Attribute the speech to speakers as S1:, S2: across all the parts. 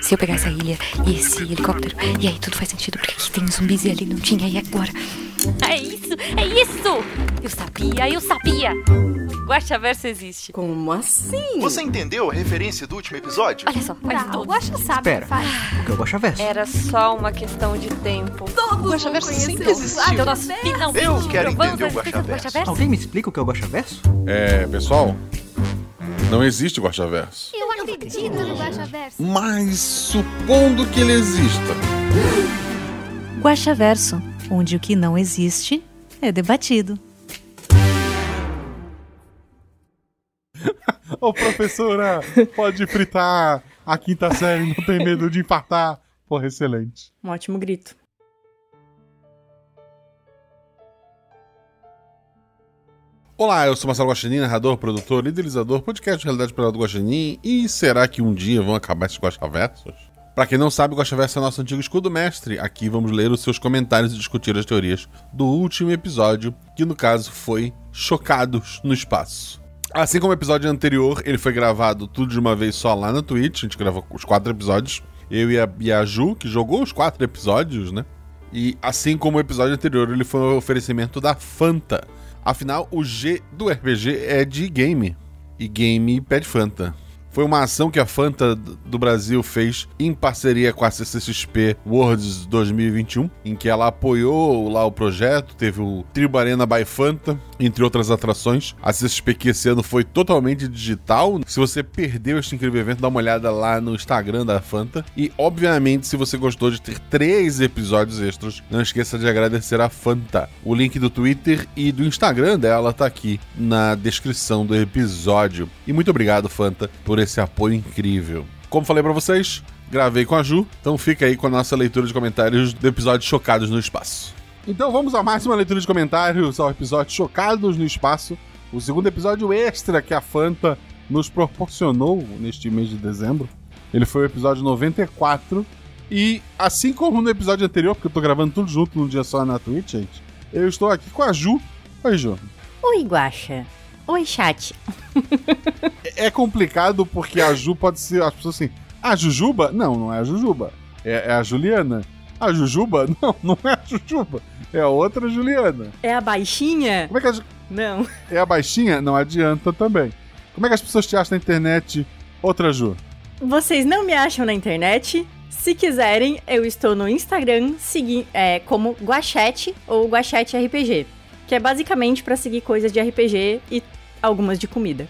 S1: Se eu pegar essa ilha e esse helicóptero, e aí tudo faz sentido, porque aqui tem zumbis e ali não tinha, e agora? É isso, é isso! Eu sabia, eu sabia! Guaxaverso existe.
S2: Como assim?
S3: Você entendeu a referência do último episódio?
S1: Olha só, faz
S4: Tá, o. Guaxa sabe o
S5: Espera. O que é o Guaxaverso?
S6: Era só uma questão de tempo.
S4: Todos
S3: O Guaxaverso sempre existiu.
S1: Então nós
S4: Guaxaverso.
S1: finalmente
S3: Eu quero entender o Guaxaverso.
S5: Alguém me explica o que é o Guaxaverso?
S7: É, pessoal, não existe Guaxaverso.
S4: Eu Guaxaverso.
S7: Mas supondo que ele exista.
S8: Guaxaverso, onde o que não existe é debatido.
S9: Ô, professora, pode fritar a quinta série, não tem medo de infartar. Porra, excelente.
S2: Um ótimo grito.
S7: Olá, eu sou Marcelo Guaxinim, narrador, produtor, idealizador, podcast de Realidade Pelada do Guaxinim. E será que um dia vão acabar esses Guaxaversos? Pra quem não sabe, o Guaxaverso é nosso antigo escudo mestre. Aqui vamos ler os seus comentários e discutir as teorias do último episódio, que no caso foi Chocados no Espaço. Assim como o episódio anterior, ele foi gravado tudo de uma vez só lá na Twitch. A gente gravou os quatro episódios. Eu e a, e a Ju, que jogou os quatro episódios, né? E assim como o episódio anterior, ele foi um oferecimento da Fanta. Afinal, o G do RPG é de game. E game pede Fanta. Foi uma ação que a Fanta do Brasil fez em parceria com a CCXP Worlds 2021, em que ela apoiou lá o projeto, teve o Tribo Arena by Fanta, entre outras atrações. A CCXP que esse ano foi totalmente digital. Se você perdeu este incrível evento, dá uma olhada lá no Instagram da Fanta. E, obviamente, se você gostou de ter três episódios extras, não esqueça de agradecer a Fanta. O link do Twitter e do Instagram dela tá aqui na descrição do episódio. E muito obrigado, Fanta, por esse apoio incrível. Como falei pra vocês, gravei com a Ju, então fica aí com a nossa leitura de comentários do episódio Chocados no Espaço.
S9: Então vamos a mais uma leitura de comentários ao episódio Chocados no Espaço, o segundo episódio extra que a Fanta nos proporcionou neste mês de dezembro. Ele foi o episódio 94. E assim como no episódio anterior, porque eu tô gravando tudo junto num dia só na Twitch, gente, eu estou aqui com a Ju. Oi, Ju.
S8: Oi, Guaxa. Oi, chat.
S9: É complicado porque a Ju pode ser. As pessoas assim. A Jujuba? Não, não é a Jujuba. É, é a Juliana. A Jujuba? Não, não é a Jujuba. É a outra Juliana.
S2: É a baixinha?
S9: Como é que a, Ju-
S2: Não.
S9: é a baixinha? Não adianta também. Como é que as pessoas te acham na internet? Outra Ju.
S2: Vocês não me acham na internet? Se quiserem, eu estou no Instagram segui é, como Guachete ou Guachete RPG, que é basicamente pra seguir coisas de RPG e algumas de comida.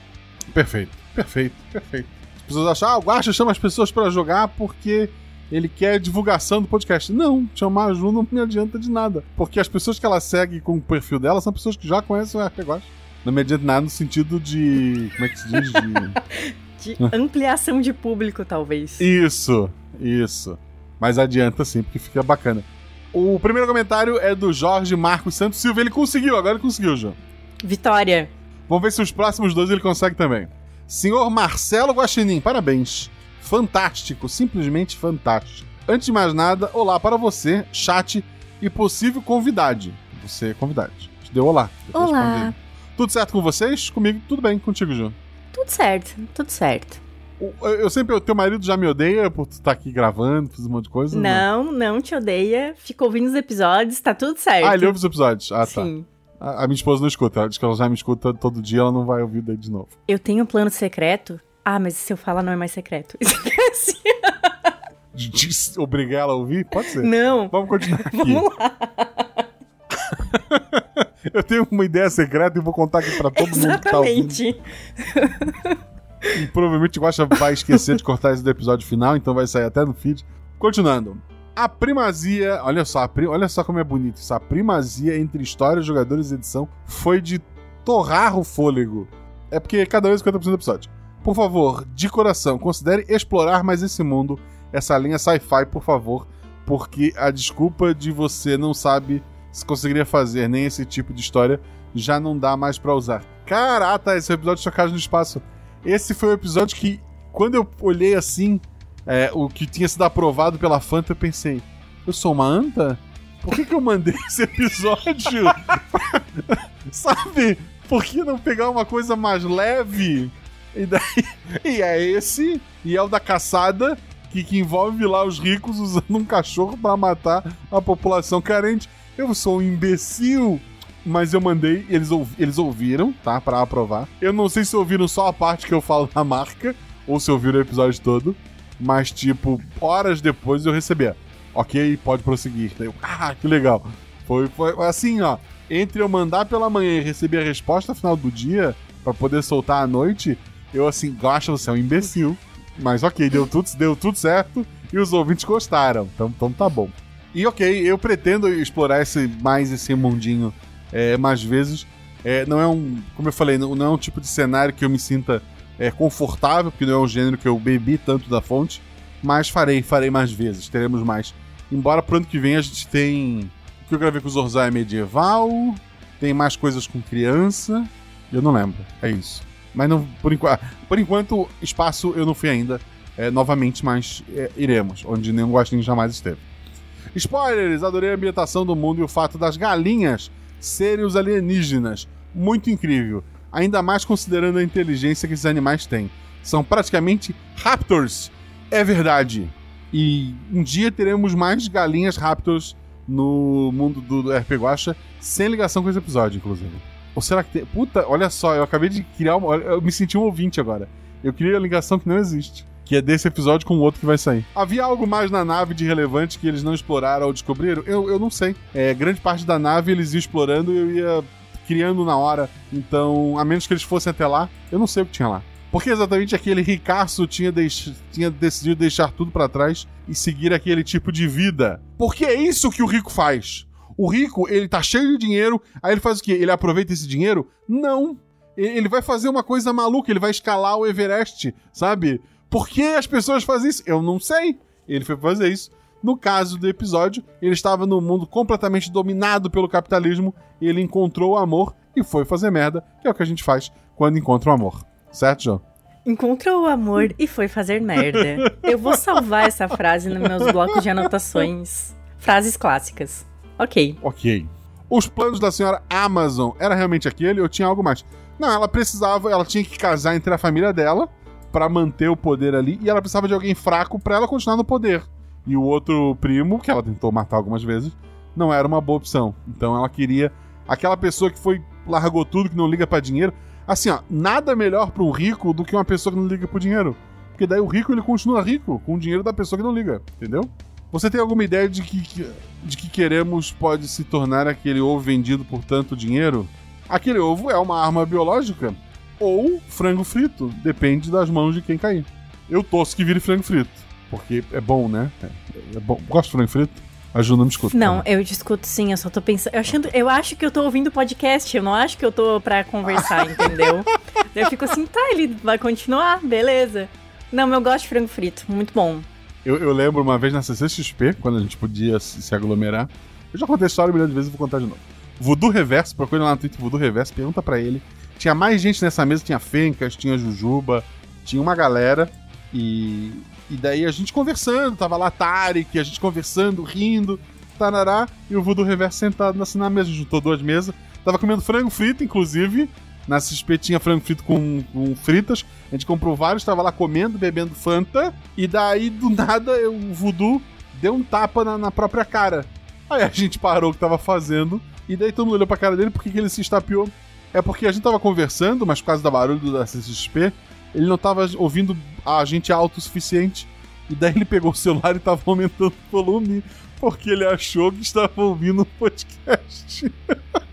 S9: Perfeito, perfeito, perfeito. As pessoas acham, ah, o Guaxa chama as pessoas pra jogar porque ele quer divulgação do podcast. Não, chamar a Ju não me adianta de nada. Porque as pessoas que ela segue com o perfil dela são pessoas que já conhecem o RP Guaxa. Não me adianta nada no sentido de. Como é que se diz? De...
S2: De ampliação de público, talvez.
S9: Isso, isso. Mas adianta sim, porque fica bacana. O primeiro comentário é do Jorge Marcos Santos Silva. Ele conseguiu, agora ele conseguiu, João.
S2: Vitória.
S9: Vamos ver se os próximos dois ele consegue também. Senhor Marcelo Guaxinim, parabéns. Fantástico, simplesmente fantástico. Antes de mais nada, olá para você, chat e possível convidade. Você é convidade. Te deu olá.
S8: Olá.
S9: Tudo certo com vocês? Comigo, tudo bem. Contigo, Ju.
S2: Tudo certo, tudo certo.
S9: Eu sempre, teu marido já me odeia por estar aqui gravando, fazer um monte de coisa?
S2: Não, não te odeia. Fica ouvindo os episódios, tá tudo certo.
S9: Ah, ele ouve os episódios. Ah, tá.
S2: Sim.
S9: A, a minha esposa não escuta. Ela diz que ela já me escuta todo dia, ela não vai ouvir daí de novo.
S2: Eu tenho um plano secreto. Ah, mas se eu falar não é mais secreto. Esquece.
S9: De, de obrigar ela a ouvir? Pode ser.
S2: Não.
S9: Vamos continuar aqui.
S2: Vamos lá.
S9: Eu tenho uma ideia secreta e vou contar aqui pra todo mundo que tá ouvindo. E provavelmente Guaxa vai esquecer de cortar esse do episódio final, então vai sair até no feed. Continuando. A primazia, olha só, pri- olha só como é bonito isso. A primazia entre história, jogadores e edição foi de torrar o fôlego. É porque cada vez 50% do episódio. Por favor, de coração, considere explorar mais esse mundo, essa linha sci-fi, por favor, porque a desculpa de você não sabe se conseguiria fazer nem esse tipo de história já não dá mais pra usar. Caraca, esse episódio de no Espaço. Esse foi o episódio que, quando eu olhei assim, é, o que tinha sido aprovado pela Fanta, eu pensei: eu sou uma anta? Por que, que eu mandei esse episódio? Sabe? Por que não pegar uma coisa mais leve? E, daí, e é esse, e é o da caçada, que, que envolve lá os ricos usando um cachorro para matar a população carente. Eu sou um imbecil, mas eu mandei, eles, ouvi, eles ouviram, tá? Pra aprovar. Eu não sei se ouviram só a parte que eu falo da marca, ou se ouviram o episódio todo, mas, tipo, horas depois eu recebi. Ok, pode prosseguir. Eu, ah, que legal. Foi, foi assim, ó. Entre eu mandar pela manhã e receber a resposta final do dia, para poder soltar à noite, eu assim, gosto, você é um imbecil. Mas ok, deu tudo, deu tudo certo e os ouvintes gostaram. Então, então tá bom. E ok, eu pretendo explorar esse, mais esse mundinho é, mais vezes. É, não é um. Como eu falei, não, não, é um tipo de cenário que eu me sinta é, confortável, porque não é um gênero que eu bebi tanto da fonte. Mas farei, farei mais vezes, teremos mais. Embora pro ano que vem a gente tem. O que eu gravei com o Zorzai é medieval, tem mais coisas com criança. Eu não lembro. É isso. Mas não, por, enquanto, por enquanto, espaço eu não fui ainda. É, novamente, mas é, iremos, onde nenhum guaxinim jamais esteve. Spoilers! Adorei a ambientação do mundo e o fato das galinhas serem os alienígenas. Muito incrível. Ainda mais considerando a inteligência que esses animais têm. São praticamente raptors. É verdade. E um dia teremos mais galinhas raptors no mundo do RP Guacha, sem ligação com esse episódio, inclusive. Ou será que tem. Puta, olha só, eu acabei de criar uma. Eu me senti um ouvinte agora. Eu criei a ligação que não existe. Que é desse episódio com o outro que vai sair. Havia algo mais na nave de relevante que eles não exploraram ou descobriram? Eu, eu não sei. É, grande parte da nave eles iam explorando e eu ia criando na hora. Então, a menos que eles fossem até lá, eu não sei o que tinha lá. Porque exatamente aquele ricaço tinha, deix... tinha decidido deixar tudo para trás e seguir aquele tipo de vida. Porque é isso que o rico faz. O rico, ele tá cheio de dinheiro, aí ele faz o quê? Ele aproveita esse dinheiro? Não. Ele vai fazer uma coisa maluca, ele vai escalar o Everest, sabe? Por que as pessoas fazem isso? Eu não sei. Ele foi fazer isso. No caso do episódio, ele estava num mundo completamente dominado pelo capitalismo, ele encontrou o amor e foi fazer merda, que é o que a gente faz quando encontra o amor. Certo, João?
S2: Encontrou o amor e foi fazer merda. Eu vou salvar essa frase nos meus blocos de anotações. Frases clássicas. Ok.
S9: Ok. Os planos da senhora Amazon era realmente aquele ou tinha algo mais? Não, ela precisava, ela tinha que casar entre a família dela para manter o poder ali e ela precisava de alguém fraco para ela continuar no poder. E o outro primo, que ela tentou matar algumas vezes, não era uma boa opção. Então ela queria aquela pessoa que foi largou tudo, que não liga para dinheiro. Assim, ó, nada melhor para um rico do que uma pessoa que não liga pro dinheiro. Porque daí o rico ele continua rico com o dinheiro da pessoa que não liga, entendeu? Você tem alguma ideia de que, de que queremos pode se tornar aquele ovo vendido por tanto dinheiro? Aquele ovo é uma arma biológica ou frango frito, depende das mãos de quem cair. Eu torço que vire frango frito, porque é bom, né? É, é bom. Gosto de frango frito? Ajuda, não me escuta.
S2: Não, eu discuto sim, eu só tô pensando. Eu, achando, eu acho que eu tô ouvindo podcast, eu não acho que eu tô pra conversar, entendeu? eu fico assim, tá, ele vai continuar, beleza. Não, eu gosto de frango frito, muito bom.
S9: Eu, eu, lembro uma vez na CCXP, quando a gente podia se, se aglomerar. Eu já contei a história um milhão de vezes, vou contar de novo. Voodoo Reverso, procura lá no Twitter Voodoo Reverso, pergunta para ele. Tinha mais gente nessa mesa, tinha Fencas, tinha Jujuba, tinha uma galera. E, e daí a gente conversando, tava lá Tarek, a gente conversando, rindo, tarará, e o Voodoo Reverso sentado assim, na mesa, juntou duas mesas. Tava comendo frango frito, inclusive, na CXP tinha frango frito com, com fritas. A gente comprou vários, estava lá comendo, bebendo Fanta. E daí, do nada, o Voodoo deu um tapa na, na, própria cara. Aí a gente parou o que tava fazendo. E daí todo mundo olhou pra cara dele, por que, que ele se estapeou? É porque a gente tava conversando, mas por causa do barulho da CXP, ele não tava ouvindo a gente alto o suficiente. E daí ele pegou o celular e tava aumentando o volume, porque ele achou que estava ouvindo um podcast.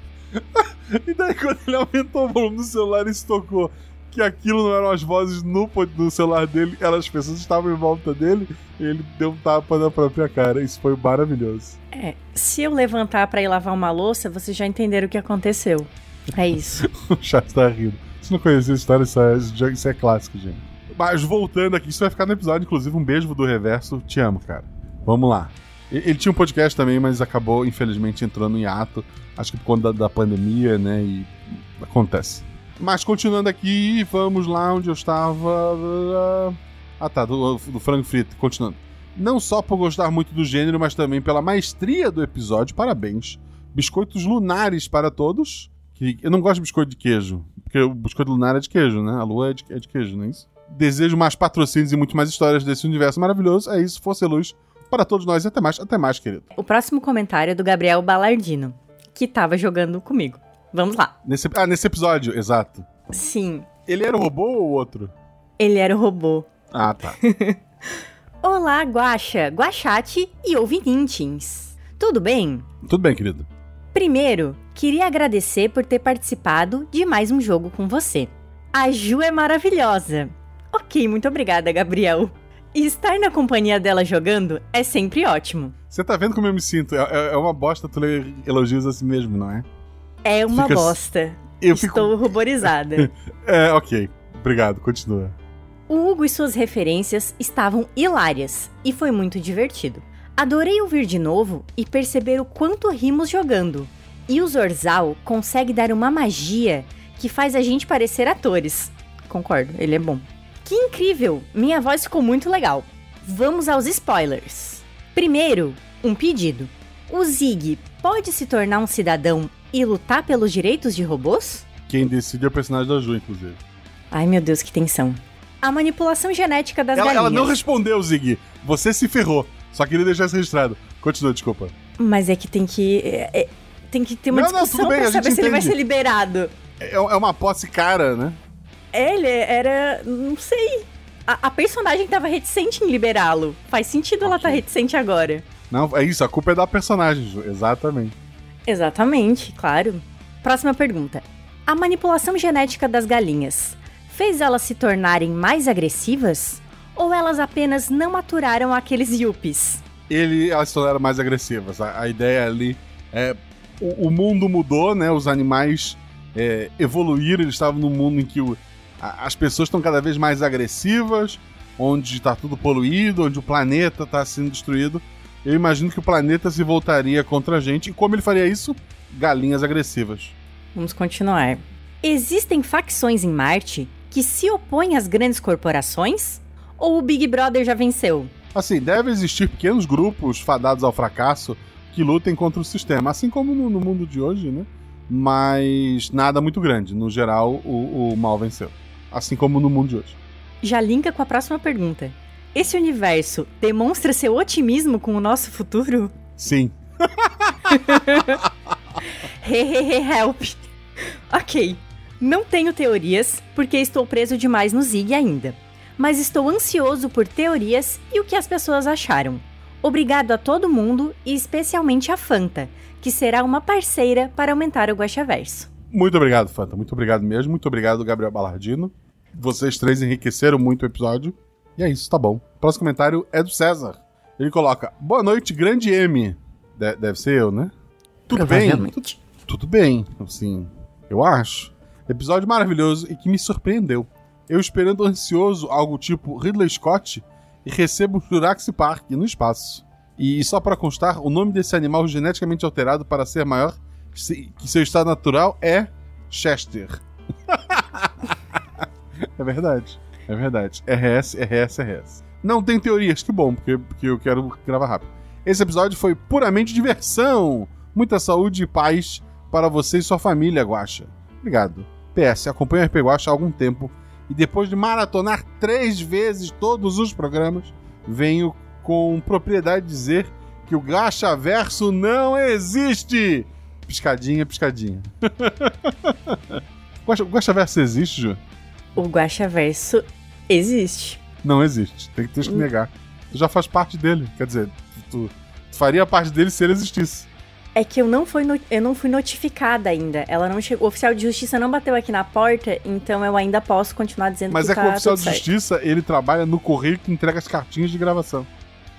S9: E daí, quando ele aumentou o volume do celular e se tocou que aquilo não eram as vozes no, no celular dele, eram as pessoas que estavam em volta dele, ele deu um tapa na própria cara. Isso foi maravilhoso.
S2: É, se eu levantar para ir lavar uma louça, vocês já entenderam o que aconteceu. É isso.
S9: o chat tá rindo. Se não conhecia a história, isso é, isso é clássico, gente. Mas voltando aqui, isso vai ficar no episódio, inclusive um beijo do reverso. Te amo, cara. Vamos lá. Ele tinha um podcast também, mas acabou, infelizmente, entrando em ato. Acho que por conta da, da pandemia, né? E acontece. Mas continuando aqui, vamos lá onde eu estava. Ah tá, do, do frango frito, continuando. Não só por gostar muito do gênero, mas também pela maestria do episódio, parabéns. Biscoitos lunares para todos. Que eu não gosto de biscoito de queijo. Porque o biscoito lunar é de queijo, né? A lua é de, é de queijo, não é isso? Desejo mais patrocínios e muito mais histórias desse universo maravilhoso. É isso, força e luz para todos nós. Até mais, até mais, querido.
S2: O próximo comentário é do Gabriel Balardino, que tava jogando comigo. Vamos lá.
S9: Nesse, ah, nesse episódio, exato.
S2: Sim,
S9: Ele era o robô ou outro?
S2: ele era o robô.
S9: Ah, tá.
S2: Olá, Guaxa, Guaxate e ouvintes. Tudo bem?
S9: Tudo bem, querido.
S2: Primeiro, queria agradecer por ter participado de mais um jogo com você. A Ju é maravilhosa. Ok, muito obrigada, Gabriel. E estar na companhia dela jogando é sempre ótimo.
S9: Você tá vendo como eu me sinto? É, é- é uma bosta tu ler elogios a si mesmo, não é?
S2: É uma
S9: Fica-
S2: bosta.
S9: Eu fico.
S2: Estou ruborizada.
S9: É, ok. Obrigado, continua.
S2: O Hugo e suas referências estavam hilárias e foi muito divertido. Adorei ouvir de novo e perceber o quanto rimos jogando. E o Zorzal consegue dar uma magia que faz a gente parecer atores. Concordo, ele é bom. Que incrível! Minha voz ficou muito legal. Vamos aos spoilers. Primeiro, um pedido. O Zig pode se tornar um cidadão e lutar pelos direitos de robôs?
S9: Quem decide é o personagem da Ju, inclusive.
S2: Ai meu Deus, que tensão. A manipulação genética das
S9: Ela,
S2: galinhas.
S9: ela não respondeu, Zig. Você se ferrou. Só queria deixar isso registrado. Continua, desculpa.
S2: Mas é que tem que. é- é- tem que ter uma
S9: Não, não,
S2: discussão
S9: tudo bem,
S2: pra saber se ele vai ser liberado.
S9: É, é uma posse cara, né?
S2: Ele era. não sei. A, a personagem tava reticente em liberá-lo. Faz sentido ela
S9: Ok.
S2: tá reticente agora.
S9: Não, é isso, a culpa é da personagem, Ju. Exatamente.
S2: Exatamente, claro. Próxima pergunta. A manipulação genética das galinhas fez elas se tornarem mais agressivas? Ou elas apenas não maturaram aqueles yuppies?
S9: Ele, elas se tornaram mais agressivas. A, a ideia ali é. O, o mundo mudou, né? Os animais é, evoluíram, eles estavam num mundo em que o- a- as pessoas estão cada vez mais agressivas, onde está tudo poluído, onde o planeta está sendo destruído. Eu imagino que o planeta se voltaria contra a gente. E como ele faria isso? Galinhas agressivas.
S2: Vamos continuar. Existem facções em Marte que se opõem às grandes corporações? Ou o Big Brother já venceu?
S9: Assim, deve existir pequenos grupos fadados ao fracasso que lutem contra o sistema, assim como no, no mundo de hoje, né? Mas nada muito grande. No geral, o, o mal venceu. Assim como no mundo de hoje.
S2: Já linka com a próxima pergunta. Esse universo demonstra seu otimismo com o nosso futuro?
S9: Sim.
S2: Hehehe, help. ok. Não tenho teorias, porque estou preso demais no Zig ainda. Mas estou ansioso por teorias e o que as pessoas acharam. Obrigado a todo mundo e especialmente a Fanta, que será uma parceira para aumentar o Guaxaverso.
S9: Muito obrigado, Fanta. Muito obrigado mesmo. Muito obrigado, Gabriel Balardino. Vocês três enriqueceram muito o episódio. E é isso, tá bom. Próximo comentário é do César. Ele coloca: Boa noite, grande M. De- deve ser eu, né? Tudo bem? Tudo bem, assim, eu acho. Episódio maravilhoso e que me surpreendeu. Eu esperando ansioso algo tipo Ridley Scott e recebo Jurassic Park no espaço. E só para constar, o nome desse animal geneticamente alterado para ser maior que seu estado natural é Chester. é verdade, é verdade. RS, RS, RS. Não tem teorias, que bom, porque, porque eu quero gravar rápido. Esse episódio foi puramente diversão. Muita saúde e paz para você e sua família, Guaxa. Obrigado. PS, acompanho o RP Guaxa há algum tempo e depois de maratonar três vezes todos os programas, venho com propriedade dizer que o Gacha Verso não existe! Piscadinha, piscadinha. Guaxa, Guaxa Verso existe, Ju?
S2: O Guaxaverso existe.
S9: Não existe. Tem que ter que negar. Tu já faz parte dele. Quer dizer, tu, tu faria parte dele se ele existisse.
S2: É que eu não fui, eu não fui notificada ainda. Ela não chegou. O oficial de justiça não bateu aqui na porta, então eu ainda posso continuar dizendo
S9: Mas
S2: que
S9: é que
S2: tá
S9: o oficial
S2: tudo
S9: de justiça, ele trabalha no correio que entrega as cartinhas de gravação.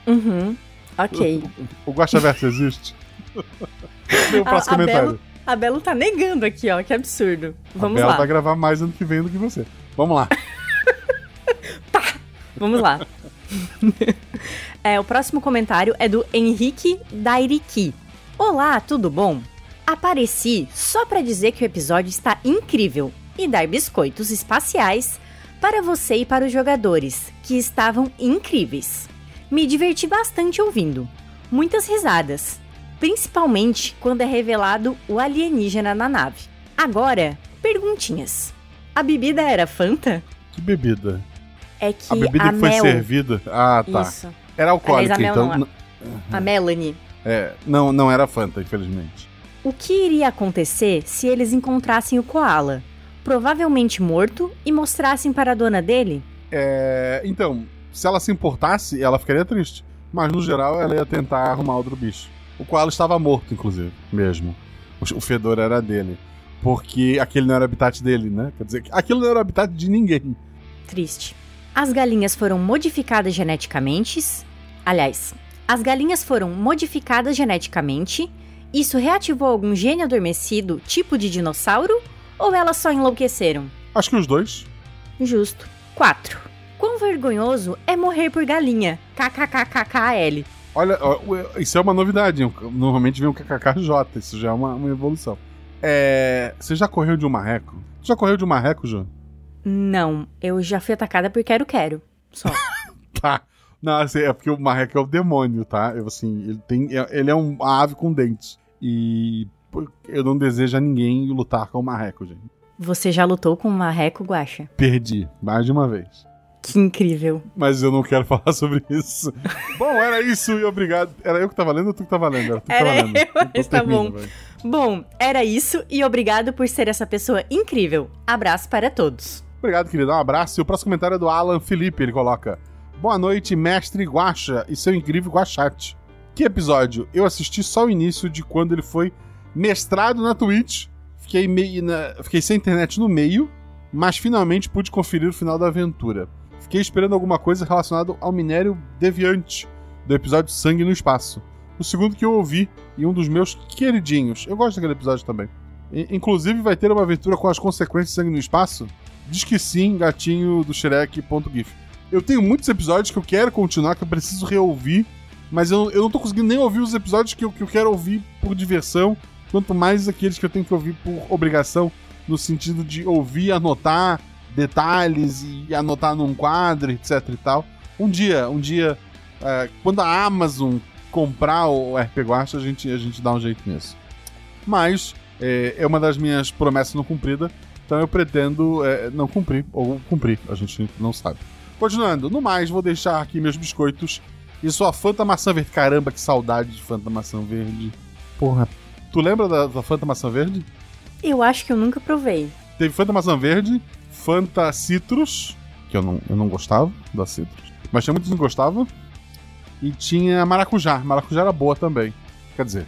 S2: Uhum. Ok.
S9: O Guaxa Verso existe? O próximo
S2: a, a,
S9: comentário.
S2: Belo, a Belo tá negando aqui, ó. Que absurdo. Vamos
S9: a Bela
S2: lá.
S9: vai gravar mais ano que vem do que você. Vamos lá.
S2: Vamos lá. é, o próximo comentário é do Henrique Dairiki. Olá, tudo bom? Apareci só pra dizer que o episódio está incrível e dar biscoitos espaciais para você e para os jogadores, que estavam incríveis. Me diverti bastante ouvindo. Muitas risadas, principalmente quando é revelado o alienígena na nave. Agora, perguntinhas. A bebida era Fanta?
S9: Que bebida?
S2: É que
S9: a bebida que foi
S2: Mel...
S9: servida? Ah, tá.
S2: Isso.
S9: Era alcoólica,
S2: Aliás, a Mel
S9: então.
S2: não A Melanie.
S9: É, não, não era Fanta, infelizmente.
S2: O que iria acontecer se eles encontrassem o koala? Provavelmente morto e mostrassem para a dona dele?
S9: É, então, se ela se importasse, ela ficaria triste. Mas no geral, ela ia tentar arrumar outro bicho. O koala estava morto, inclusive, mesmo. O, fedor era dele. Porque aquele não era o habitat dele, né? Quer dizer, aquilo não era o habitat de ninguém.
S2: Triste. As galinhas foram modificadas geneticamente. Aliás, as galinhas foram modificadas geneticamente. Isso reativou algum gene adormecido, tipo de dinossauro? Ou elas só enlouqueceram?
S9: Acho que os dois.
S2: Justo. 4. Quão vergonhoso é morrer por galinha? KKKKKL.
S9: Olha, isso é uma novidade. Normalmente vem um KKKJ, isso já é uma, uma evolução. É, você já correu de um marreco? Já correu de um marreco, João?
S2: Não, eu já fui atacada por quero-quero. Só.
S9: tá. Não, assim, é porque o marreco é o demônio, tá? Eu, assim, ele, tem, ele é uma ave com dentes. E eu não desejo a ninguém lutar com o marreco, gente.
S2: Você já lutou com o marreco, Guaxa?
S9: Perdi, mais de uma vez.
S2: Que incrível.
S9: Mas eu não quero falar sobre isso. bom, era isso e obrigado. Era eu que tava lendo ou tu que tava lendo? Era tu que
S2: era
S9: tava lendo.
S2: eu, mas tá bom. Véio. Bom, era isso e obrigado por ser essa pessoa incrível. Abraço para todos.
S9: Obrigado, querido. Um abraço. E o próximo comentário é do Alan Felipe. Ele coloca: Boa noite, mestre Guacha e seu incrível Guachate. Que episódio? Eu assisti só o início de quando ele foi mestrado na Twitch. Fiquei, meio na... Fiquei sem internet no meio, mas finalmente pude conferir o final da aventura. Fiquei esperando alguma coisa relacionada ao minério deviante do episódio Sangue no Espaço. O segundo que eu ouvi e um dos meus queridinhos. Eu gosto daquele episódio também. Inclusive vai ter uma aventura com as consequências de Sangue no Espaço? Diz que sim, gatinho do Shrek.gif. Eu tenho muitos episódios que eu quero continuar, que eu preciso reouvir, mas eu, eu não tô conseguindo nem ouvir os episódios que eu, que eu quero ouvir por diversão, quanto mais aqueles que eu tenho que ouvir por obrigação, no sentido de ouvir, anotar detalhes e anotar num quadro, etc e tal. Um dia, um dia, é, quando a Amazon comprar o RP Guacha, a gente, a gente dá um jeito nisso. Mas é, é uma das minhas promessas não cumpridas, então eu pretendo é, não cumprir, ou cumprir, a gente não sabe. Continuando, no mais, vou deixar aqui meus biscoitos e sua Fanta Maçã Verde. Caramba, que saudade de Fanta Maçã Verde. Porra, tu lembra da, da Fanta Maçã Verde?
S2: Eu acho que eu nunca provei.
S9: Teve Fanta Maçã Verde, Fanta Citrus, que eu não, eu não gostava da Citrus, mas tinha muitos que gostavam. E tinha Maracujá. Maracujá era boa também. Quer dizer,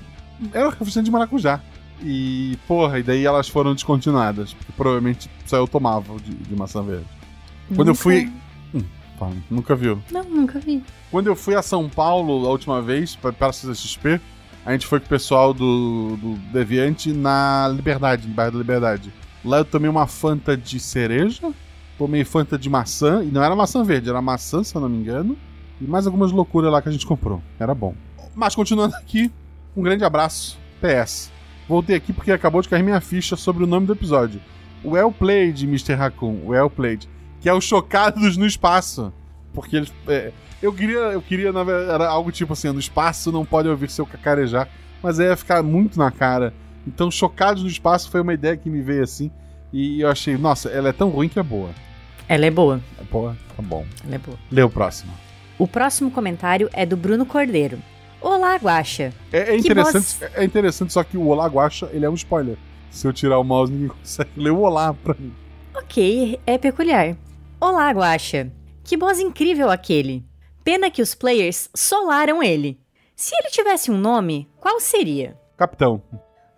S9: era refrigerante de maracujá. E, porra, e daí elas foram descontinuadas. Porque provavelmente só eu tomava de, de maçã verde. Quando
S2: nunca...
S9: eu fui. Tá, nunca viu?
S2: Não, nunca vi.
S9: Quando eu fui a São Paulo a última vez, para a CXP, a gente foi com o pessoal do, do Deviante na Liberdade, no bairro da Liberdade. Lá eu tomei uma Fanta de cereja, tomei Fanta de maçã, e não era maçã verde, era maçã, se eu não me engano. E mais algumas loucuras lá que a gente comprou. Era bom. Mas continuando aqui, um grande abraço. PS. Voltei aqui porque acabou de cair minha ficha sobre o nome do episódio. Well Played, Mr. Raccoon. Well Played. Que é o Chocados no Espaço. Porque eles. É, eu queria, eu queria, na verdade, era algo tipo assim: no espaço não pode ouvir seu cacarejar. Mas aí ia ficar muito na cara. Então, Chocados no Espaço foi uma ideia que me veio assim. E eu achei, nossa, ela é tão ruim que é boa.
S2: Ela é boa.
S9: É boa? Tá bom.
S2: Ela é boa.
S9: Lê o próximo.
S2: O próximo comentário é do Bruno Cordeiro. Olá, Guaxa.
S9: É, é interessante, voz... é interessante, só que o Olá Guaxa, ele é um spoiler. Se eu tirar o mouse, ninguém consegue ler o Olá pra mim.
S2: Ok, é peculiar. Olá, Guaxa. Que boss incrível aquele. Pena que os players solaram ele. Se ele tivesse um nome, qual seria?
S9: Capitão.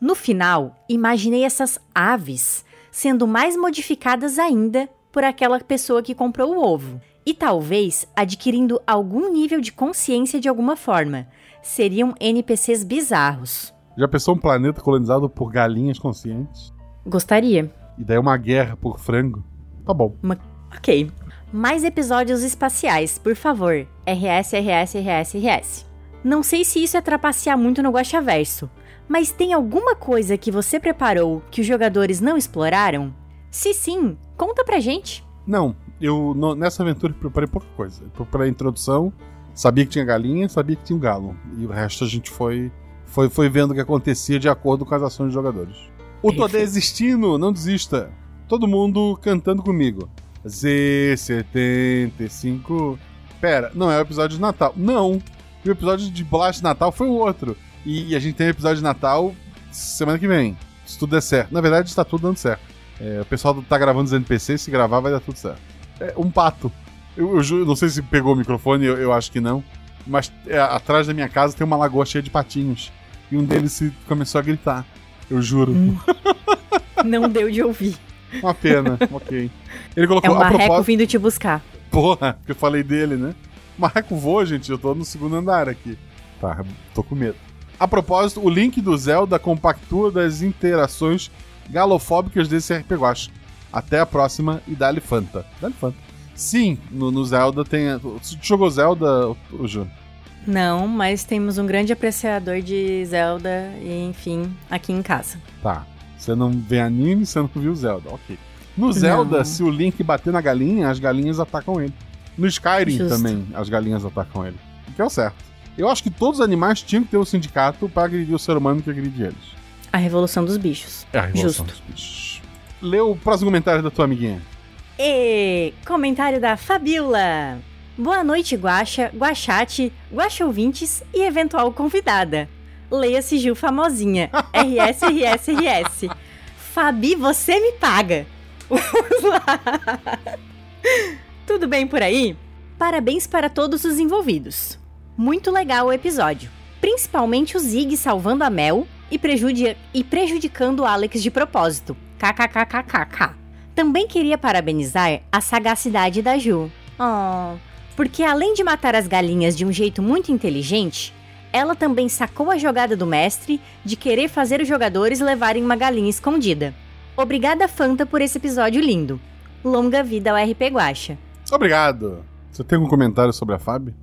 S2: No final, imaginei essas aves sendo mais modificadas ainda por aquela pessoa que comprou o ovo. E talvez adquirindo algum nível de consciência de alguma forma. Seriam NPCs bizarros.
S9: Já pensou um planeta colonizado por galinhas conscientes?
S2: Gostaria.
S9: E daí uma guerra por frango? Tá bom.
S2: Uma... Ok. Mais episódios espaciais, por favor. RS, RS, RS, RS. Não sei se isso é trapacear muito no Guaxaverso, mas tem alguma coisa que você preparou que os jogadores não exploraram? Se sim, conta pra gente.
S9: Não, eu no, nessa aventura preparei pouca coisa. Eu preparei a introdução, sabia que tinha galinha, sabia que tinha um galo. E o resto a gente foi, foi, foi vendo o que acontecia de acordo com as ações dos jogadores. O Todê existindo, não desista. todo mundo cantando comigo. Z75. Pera, não é o episódio de Natal. Não. O episódio de de Natal foi o outro. E, e a gente tem o episódio de Natal semana que vem. Se tudo der certo. Na verdade, está tudo dando certo. É, o pessoal tá gravando os NPCs, se gravar vai dar tudo certo. É, um pato. Eu, eu, não sei se pegou o microfone, eu, eu acho que não. Mas é, atrás da minha casa tem uma lagoa cheia de patinhos. E um deles começou a gritar. Eu juro.
S2: Hum. Não deu de ouvir.
S9: Uma pena, ok. Ele colocou
S2: é um marreco
S9: propósito...
S2: vindo te buscar.
S9: Porra, porque eu falei dele, né? O marreco voa, gente. Eu tô no segundo andar aqui. Tá, tô com medo. A propósito, o link do Zelda compactua das interações galofóbicas desse RP Guacha. Até a próxima e dá-lhe Fanta. Dá-lhe Fanta. Sim, no, no, Zelda tem. Você jogou Zelda, o Ju?
S2: Não, mas temos um grande apreciador de Zelda e, enfim, aqui em casa.
S9: Tá. Você não vê anime, você não viu Zelda. Ok. No Zelda, não. se o Link bater na galinha, as galinhas atacam ele. No Skyrim Justo. também, as galinhas atacam ele. O que é o certo. Eu acho que todos os animais tinham que ter um sindicato para agredir o ser humano que agride eles.
S2: A revolução dos bichos.
S9: É a revolução
S2: Justo.
S9: dos bichos. Lê o próximo comentário da tua amiguinha.
S2: E comentário da Fabiola. Boa noite, Guaxa, Guaxate, Guaxa ouvintes e eventual convidada. Leia-se Gil famosinha. RS, RS, RS. Fabi, você me paga. Vamos lá. Tudo bem por aí? Parabéns para todos os envolvidos. Muito legal o episódio. Principalmente o Zig salvando a Mel e, e prejudicando o Alex de propósito. KKKKKK. Também queria parabenizar a sagacidade da Ju. Oh, porque além de matar as galinhas de um jeito muito inteligente, ela também sacou a jogada do mestre de querer fazer os jogadores levarem uma galinha escondida. Obrigada, Fanta, por esse episódio lindo. Longa vida ao RP Guacha.
S9: Obrigado. Você tem algum comentário sobre a Fabi?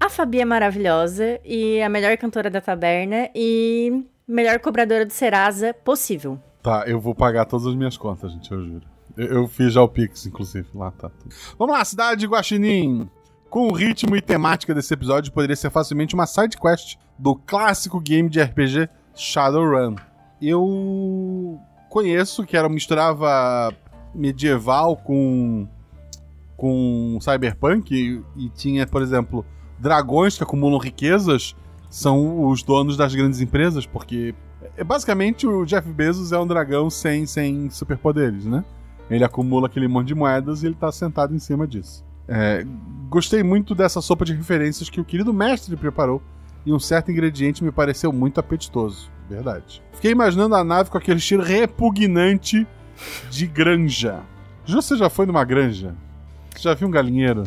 S2: A Fabi é maravilhosa e a melhor cantora da taberna e melhor cobradora do Serasa possível.
S9: Tá, eu vou pagar todas as minhas contas, gente, eu juro. Eu, eu fiz já o Pix, inclusive. Lá tá. Vamos lá, cidade de Guaxinim. Com o ritmo e temática desse episódio, poderia ser facilmente uma side quest do clássico game de RPG Shadowrun. Eu conheço que era misturava medieval com com cyberpunk e, e tinha, por exemplo, dragões que acumulam riquezas são os donos das grandes empresas, porque é, basicamente o Jeff Bezos é um dragão sem, sem superpoderes, né? Ele acumula aquele monte de moedas e ele tá sentado em cima disso. É, gostei muito dessa sopa de referências que o querido mestre preparou e um certo ingrediente me pareceu muito apetitoso. Verdade. Fiquei imaginando a nave com aquele cheiro repugnante de granja. Você já foi numa granja? Você já viu um galinheiro?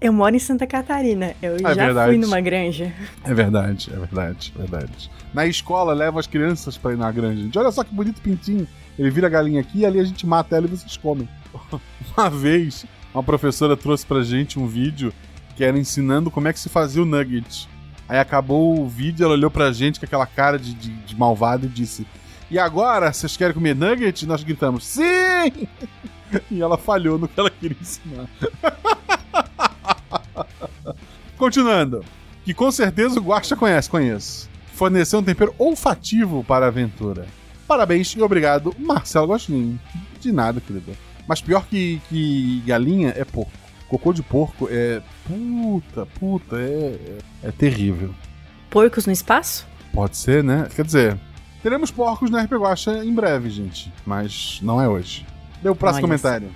S2: Eu moro em Santa Catarina. Eu
S9: é
S2: já
S9: verdade.
S2: fui numa granja.
S9: É verdade, é verdade, é verdade. Na escola, leva as crianças pra ir na granja. Gente, olha só que bonito pintinho. Ele vira a galinha aqui e ali a gente mata ela e vocês comem. Uma vez, uma professora trouxe pra gente um vídeo que era ensinando como é que se fazia o nugget. Aí acabou o vídeo, ela olhou pra gente com aquela cara de, de, de malvado e disse: E agora, vocês querem comer nugget? E nós gritamos: Sim! E ela falhou no que ela queria ensinar. Continuando. Que com certeza o Guaxa conhece, conheço. Forneceu um tempero olfativo para a aventura. Parabéns e obrigado, Marcelo Gostinho. De nada, querido. Mas pior que, que galinha é porco. Cocô de porco é. Puta, puta, é, é, terrível.
S2: Porcos no espaço?
S9: Pode ser, né? Quer dizer, teremos porcos na RP Guacha em breve, gente. Mas não é hoje. Deu o próximo
S2: Olha
S9: comentário.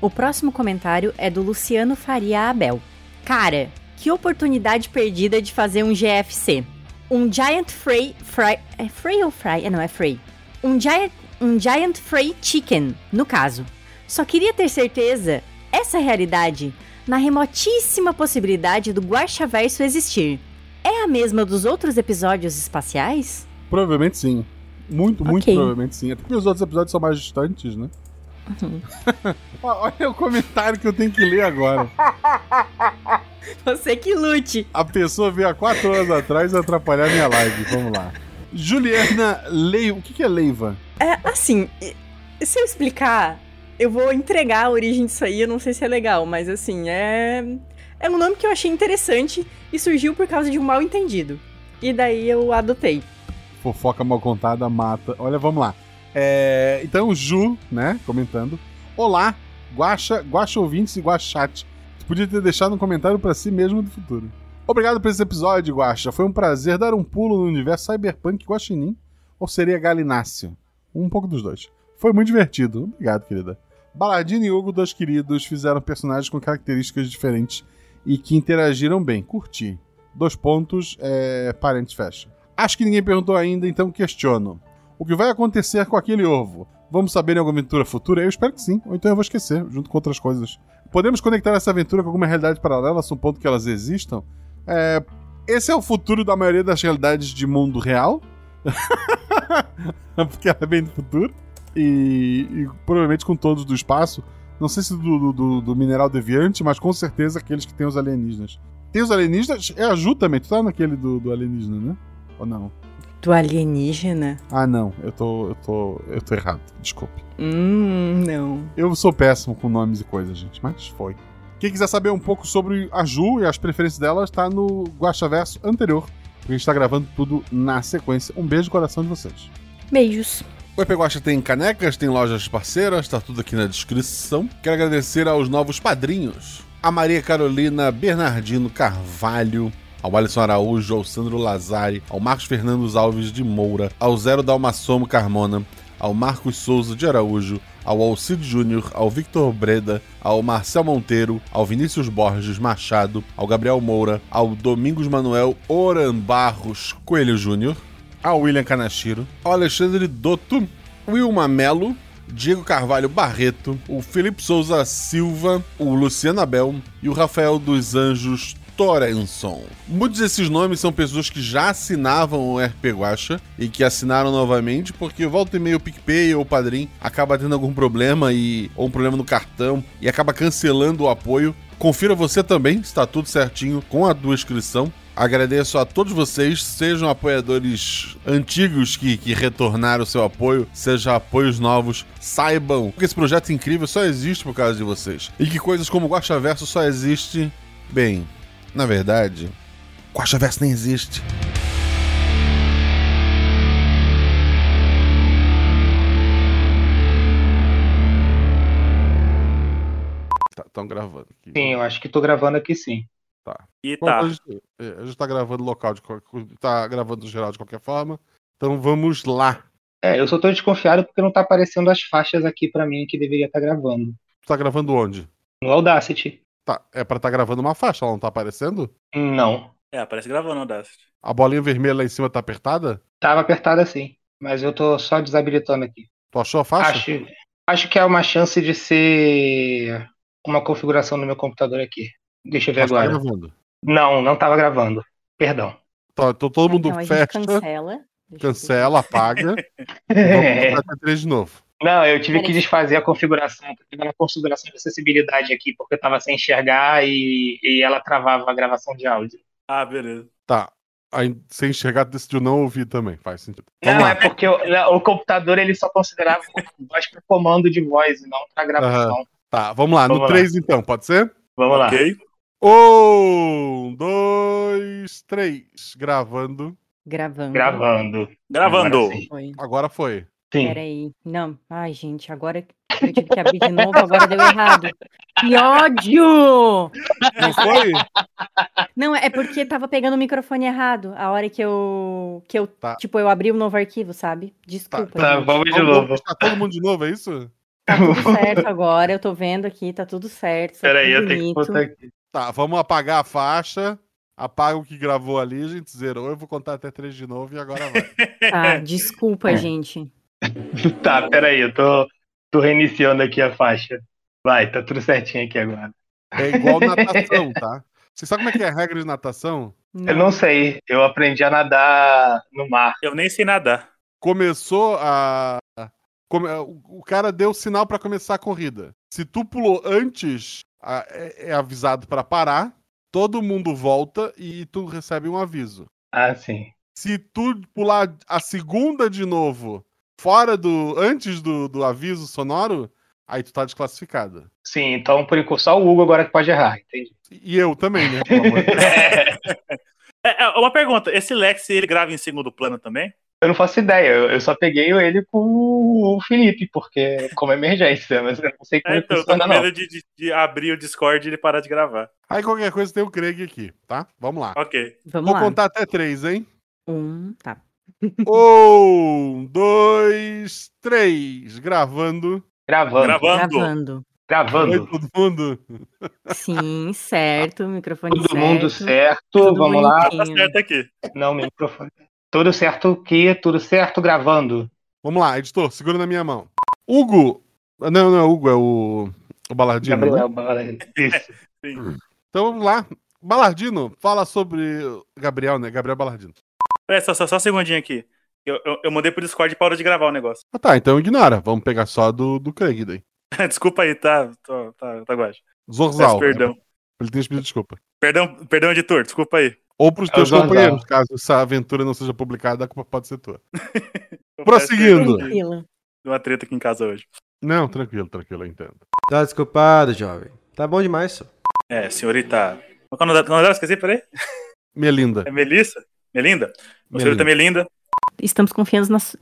S2: O próximo comentário é do Luciano Faria Abel. Cara, que oportunidade perdida de fazer um GFC. Um Giant Frey. Fry, é Frey ou Fry? É, não, é Frey. Um Giant, um giant Frey Chicken, no caso. Só queria ter certeza, essa realidade, na remotíssima possibilidade do Guaxaverso existir, é a mesma dos outros episódios espaciais?
S9: Provavelmente sim. Muito, muito
S2: Ok.
S9: provavelmente sim. Até porque os outros episódios são mais distantes, né?
S2: Uhum.
S9: Olha o comentário que eu tenho que ler agora.
S2: Você que lute.
S9: A pessoa veio há quatro horas atrás atrapalhar minha live. Vamos lá. Juliana Leiva. O que que é Leiva?
S2: É, assim, se eu explicar, eu vou entregar a origem disso aí, eu não sei se é legal, mas assim, é. É um nome que eu achei interessante e surgiu por causa de um mal entendido. E daí eu adotei.
S9: Fofoca mal contada mata. Olha, vamos lá. É, então, Ju, né, comentando. Olá, Guaxa, Guaxa ouvintes e Guaxate. Tu podia ter deixado um comentário pra si mesmo do futuro. Obrigado por esse episódio, Guaxa. Foi um prazer dar um pulo no universo Cyberpunk Guaxinim. Ou seria Galinácio? Um pouco dos dois. Foi muito divertido. Obrigado, querida. Baladino e Hugo, dois queridos, fizeram personagens com características diferentes e que interagiram bem. Curti. Dois pontos, é... parentes fecha. Acho que ninguém perguntou ainda, então questiono. O que vai acontecer com aquele ovo? Vamos saber em alguma aventura futura? Eu espero que sim, ou então eu vou esquecer, junto com outras coisas. Podemos conectar essa aventura com alguma realidade paralela, supondo que elas existam? É... Esse é o futuro da maioria das realidades de mundo real? Porque ela é bem do futuro. E, e, provavelmente com todos do espaço. Não sei se do, do, do, mineral deviante, mas com certeza aqueles que tem os alienígenas. Tem os alienígenas? É a Ju também. Tu tá naquele do, do alienígena, né? Ou não?
S2: Do alienígena?
S9: Ah, não. Eu tô, eu tô, eu tô errado. Desculpe.
S2: Hum, não.
S9: Eu sou péssimo com nomes e coisas, gente, mas foi. Quem quiser saber um pouco sobre a Ju e as preferências dela, está no Guaxaverso anterior. A gente tá gravando tudo na sequência. Um beijo no coração de vocês.
S2: Beijos.
S7: O EP Guaxa tem canecas, tem lojas parceiras, tá tudo aqui na descrição. Quero agradecer aos novos padrinhos. A Maria Carolina Bernardino Carvalho, ao Alisson Araújo, ao Sandro Lazari, ao Marcos Fernandes Alves de Moura, ao Zero Dalmassomo Carmona, ao Marcos Souza de Araújo, ao Alcide Júnior, ao Victor Breda, ao Marcel Monteiro, ao Vinícius Borges Machado, ao Gabriel Moura, ao Domingos Manuel Oran Barros Coelho Júnior, ao William Kanashiro, ao Alexandre Dotto, Wilma Melo, Diego Carvalho Barreto, o Felipe Souza Silva, o Luciano Abel e o Rafael dos Anjos Torenson. Muitos desses nomes são pessoas que já assinavam o RP Guacha e que assinaram novamente porque volta e meio o PicPay ou o Padrim acaba tendo algum problema e ou um problema no cartão e acaba cancelando o apoio. Confira você também, está tudo certinho com a tua inscrição. Agradeço a todos vocês, sejam apoiadores antigos que, que retornaram o seu apoio, sejam apoios novos. Saibam que esse projeto incrível só existe por causa de vocês. E que coisas como o Guacha Verso só existe. Bem, na verdade, Guacha Verso nem existe. Estão tá, gravando aqui.
S10: Sim, eu acho que tô gravando aqui sim.
S9: Tá.
S11: E tá.
S9: a, gente, é, a gente tá gravando local, de, tá gravando geral de qualquer forma. Então vamos lá.
S10: É, eu só tô desconfiado porque não tá aparecendo as faixas aqui para mim que deveria estar tá gravando.
S9: Tu tá gravando onde?
S10: No Audacity.
S9: Tá, é pra tá gravando uma faixa, ela não tá aparecendo?
S10: Não.
S11: É, aparece gravando no Audacity.
S9: A bolinha vermelha lá em cima tá apertada?
S10: Tava apertada sim, mas eu tô só desabilitando aqui.
S9: Tu achou a faixa?
S10: Acho, acho que é uma chance de ser uma configuração no meu computador aqui. Deixa eu ver Mas tá agora. Tá gravando. Não, não tava gravando. Perdão.
S9: Tá, então todo mundo
S2: então,
S9: fecha.
S2: Cancela.
S9: Cancela, apaga. é. Vamos de novo.
S10: Não, eu tive que desfazer a configuração, porque era configuração de acessibilidade aqui, porque eu tava sem enxergar e, e ela travava a gravação de áudio.
S11: Ah, beleza.
S9: Tá. Aí, sem enxergar, decidiu não ouvir também, faz sentido.
S10: Vamos não, lá. é porque o, né, o, computador ele só considerava voz para comando de voz e não para gravação. Uhum.
S9: Tá, vamos lá. Vamos no 3 então, pode ser?
S10: Vamos lá.
S9: Um, dois, três. Gravando.
S2: Gravando.
S10: Gravando.
S11: Gravando.
S9: Agora foi. Agora foi.
S2: Sim. Peraí. Não. Ai, gente, agora eu tive que abrir de novo, agora deu errado. Que ódio!
S9: Não foi?
S2: Não, é porque tava pegando o microfone errado. A hora que eu. Que eu tá. Tipo, eu abri um novo arquivo, sabe? Desculpa.
S10: Tá, tá vamos de novo.
S9: Tá todo mundo de novo, é isso?
S2: Tá tudo certo agora, eu tô vendo aqui, tá tudo certo. Tá
S10: Peraí, eu tenho que botar aqui.
S9: Tá, vamos apagar a faixa. Apaga o que gravou ali, a gente zerou. Eu vou contar até três de novo e agora vai.
S2: Tá, desculpa, gente.
S10: tá, peraí, eu tô, tô reiniciando aqui a faixa. Vai, tá tudo certinho aqui agora.
S9: É igual natação, tá? Você sabe como é que é a regra de natação?
S10: Não. Eu não sei. Eu aprendi a nadar no mar.
S11: Eu nem sei nadar.
S9: Começou a. O cara deu sinal para começar a corrida. Se tu pulou antes é, é avisado para parar, todo mundo volta e tu recebe um aviso.
S10: Ah, sim.
S9: Se tu pular a segunda de novo, fora do. antes do, do aviso sonoro, aí tu tá desclassificado.
S10: Sim, então por enquanto só o Hugo agora que pode errar, entendi.
S9: E eu também, né? Deus.
S11: É, é, uma pergunta, esse Lex ele grava em segundo plano também?
S10: Eu não faço ideia, eu, eu só peguei ele com o Felipe, porque como emergência, mas eu não sei como
S11: É,
S10: é,
S11: então, eu tô
S10: funciona,
S11: com
S10: não.
S11: medo de, de- abrir o Discord e ele parar de gravar.
S9: Aí qualquer coisa tem o Craig aqui, tá? Vamos lá.
S11: Ok.
S2: Vamos
S9: Vou
S2: lá.
S9: contar até três, hein?
S2: Um, tá.
S9: Um, dois, três. Gravando.
S10: Gravando.
S11: Gravando.
S2: Gravando.
S10: Gravando.
S9: Oi, todo mundo.
S2: Sim, certo. Microfone
S10: Todo
S2: certo.
S10: mundo certo,
S2: Tudo
S10: vamos lá.
S11: Tá certo aqui.
S10: Não, microfone. Tudo certo o quê? Tudo certo gravando.
S9: Vamos lá, editor, segura na minha mão. Hugo. Não, não é Hugo, é o. O Balardino. né?
S10: Gabriel Balarino. Isso.
S11: Sim.
S9: Então vamos lá. Balardino, fala sobre. Gabriel, né? Gabriel Balardino.
S11: Pera, só, só, só um segundinho aqui. Eu, eu, eu mandei pro Discord e parou de gravar o negócio.
S9: Ah tá, então ignora. Vamos pegar só do, do Craig daí.
S11: Desculpa aí, tá? Tô, tá, tá guache.
S9: Zorzal.
S11: Peço perdão.
S9: Ele tem que pedir desculpa.
S11: Perdão, perdão, editor, desculpa aí.
S9: Ou pros
S10: É o
S9: teus companheiros, caso essa aventura não seja publicada, a culpa pode ser tua. Prosseguindo.
S2: Tranquilo.
S11: uma treta aqui em casa hoje.
S9: Não, tranquilo, tranquilo, eu entendo.
S5: Tá desculpado, jovem. Tá bom demais, só.
S11: É, senhorita. Qual é o nome é o nome dela? Esqueci, peraí.
S9: Minha linda.
S11: É Melissa? Melinda?
S9: Melinda.
S11: Senhorita Melinda.
S2: Estamos confiando na, su-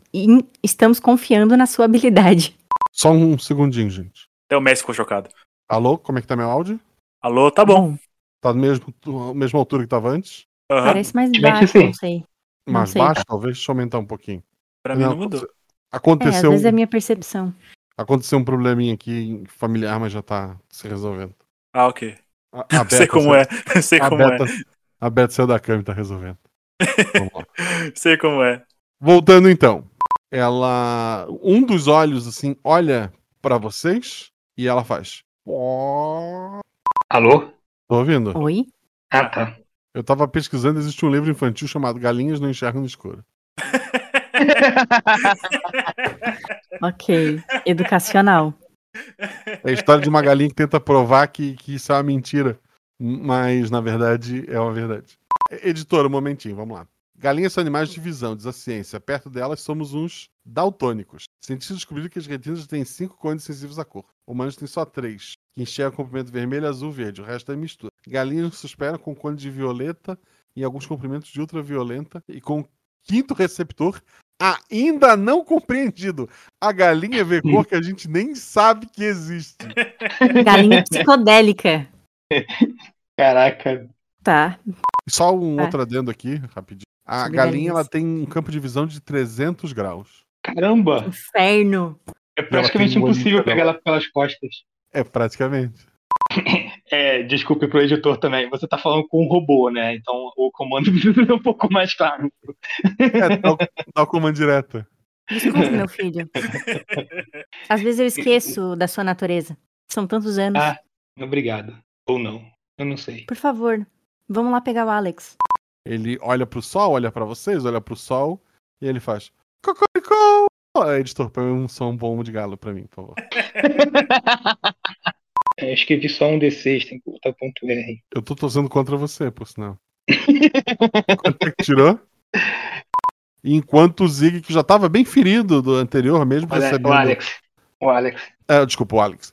S2: estamos confiando na sua habilidade.
S9: Só um segundinho, gente.
S11: Até o Messi ficou chocado.
S9: Alô, como é que tá meu áudio?
S11: Alô, tá bom.
S9: Tá do mesmo, mesma altura que tava antes?
S11: Aham.
S2: Parece mais baixo,
S10: sim.
S2: não sei. Não
S9: Mais
S2: sei.
S9: baixo, talvez? Deixa eu aumentar um pouquinho.
S11: Pra mim não mudou.
S2: É, às
S9: Aconteceu,
S2: vezes é a
S9: um,
S2: minha percepção.
S9: aconteceu um probleminha aqui familiar, mas já tá se resolvendo.
S11: Ah, ok.
S9: A, a
S11: Sei como
S9: saiu-
S11: é. Sei
S9: A
S11: como é.
S9: Beta, a Beta saiu da cama e tá resolvendo. Vamos lá.
S11: Sei como é.
S9: Voltando então. Ela. Um dos olhos, assim, olha pra vocês e ela faz.
S10: Alô?
S9: Tô ouvindo?
S2: Oi?
S10: Ah, tá.
S9: Eu tava pesquisando, existe um livro infantil chamado Galinhas Não Enxergam no Escuro.
S2: Ok. Educacional.
S9: É a história de uma galinha que tenta provar que, que isso é uma mentira. Mas, na verdade, é uma verdade. Editora, um momentinho, vamos lá. Galinhas são animais de visão, diz a ciência. Perto delas somos uns daltônicos. Cientistas descobriram que as retinas têm cinco cones sensíveis à cor. Humanos têm só três, que enxergam comprimento vermelho, azul verde. O resto é mistura. Galinhas se esperam com cone de violeta e alguns comprimentos de ultravioleta e com quinto receptor ainda não compreendido. A galinha vê cor que a gente nem sabe que existe.
S2: Galinha psicodélica.
S10: Caraca.
S2: Tá.
S9: Só um
S2: É.
S9: outro adendo aqui, rapidinho. A
S2: Sobre
S9: galinha
S2: galinhas.
S9: ela tem um campo de visão de 300 graus.
S10: Caramba!
S2: Inferno.
S10: É praticamente impossível pegar ela pelas costas.
S9: É, praticamente.
S10: É, desculpe pro editor também. Você tá falando com um robô, né? Então o comando precisa ser um pouco mais claro.
S9: É, dá o, dá o comando direto.
S2: Desculpe, meu filho. Às vezes eu esqueço da sua natureza. São tantos anos.
S10: Ah, obrigado. Ou não. Eu não sei.
S2: Por favor, vamos lá pegar o Alex.
S9: Ele olha pro sol, olha pra vocês, olha pro sol e ele faz. Cocoricó! É, editor, põe um som bom de galo pra mim, por favor.
S10: É, escrevi só um D6, tem que botar ponto R.
S9: Eu tô torcendo contra você, por sinal. Quanto é que tirou? Enquanto o Zig, que já tava bem ferido do anterior, mesmo
S10: Olha,
S9: recebendo.
S10: o Alex. O Alex.
S9: É, desculpa, o Alex.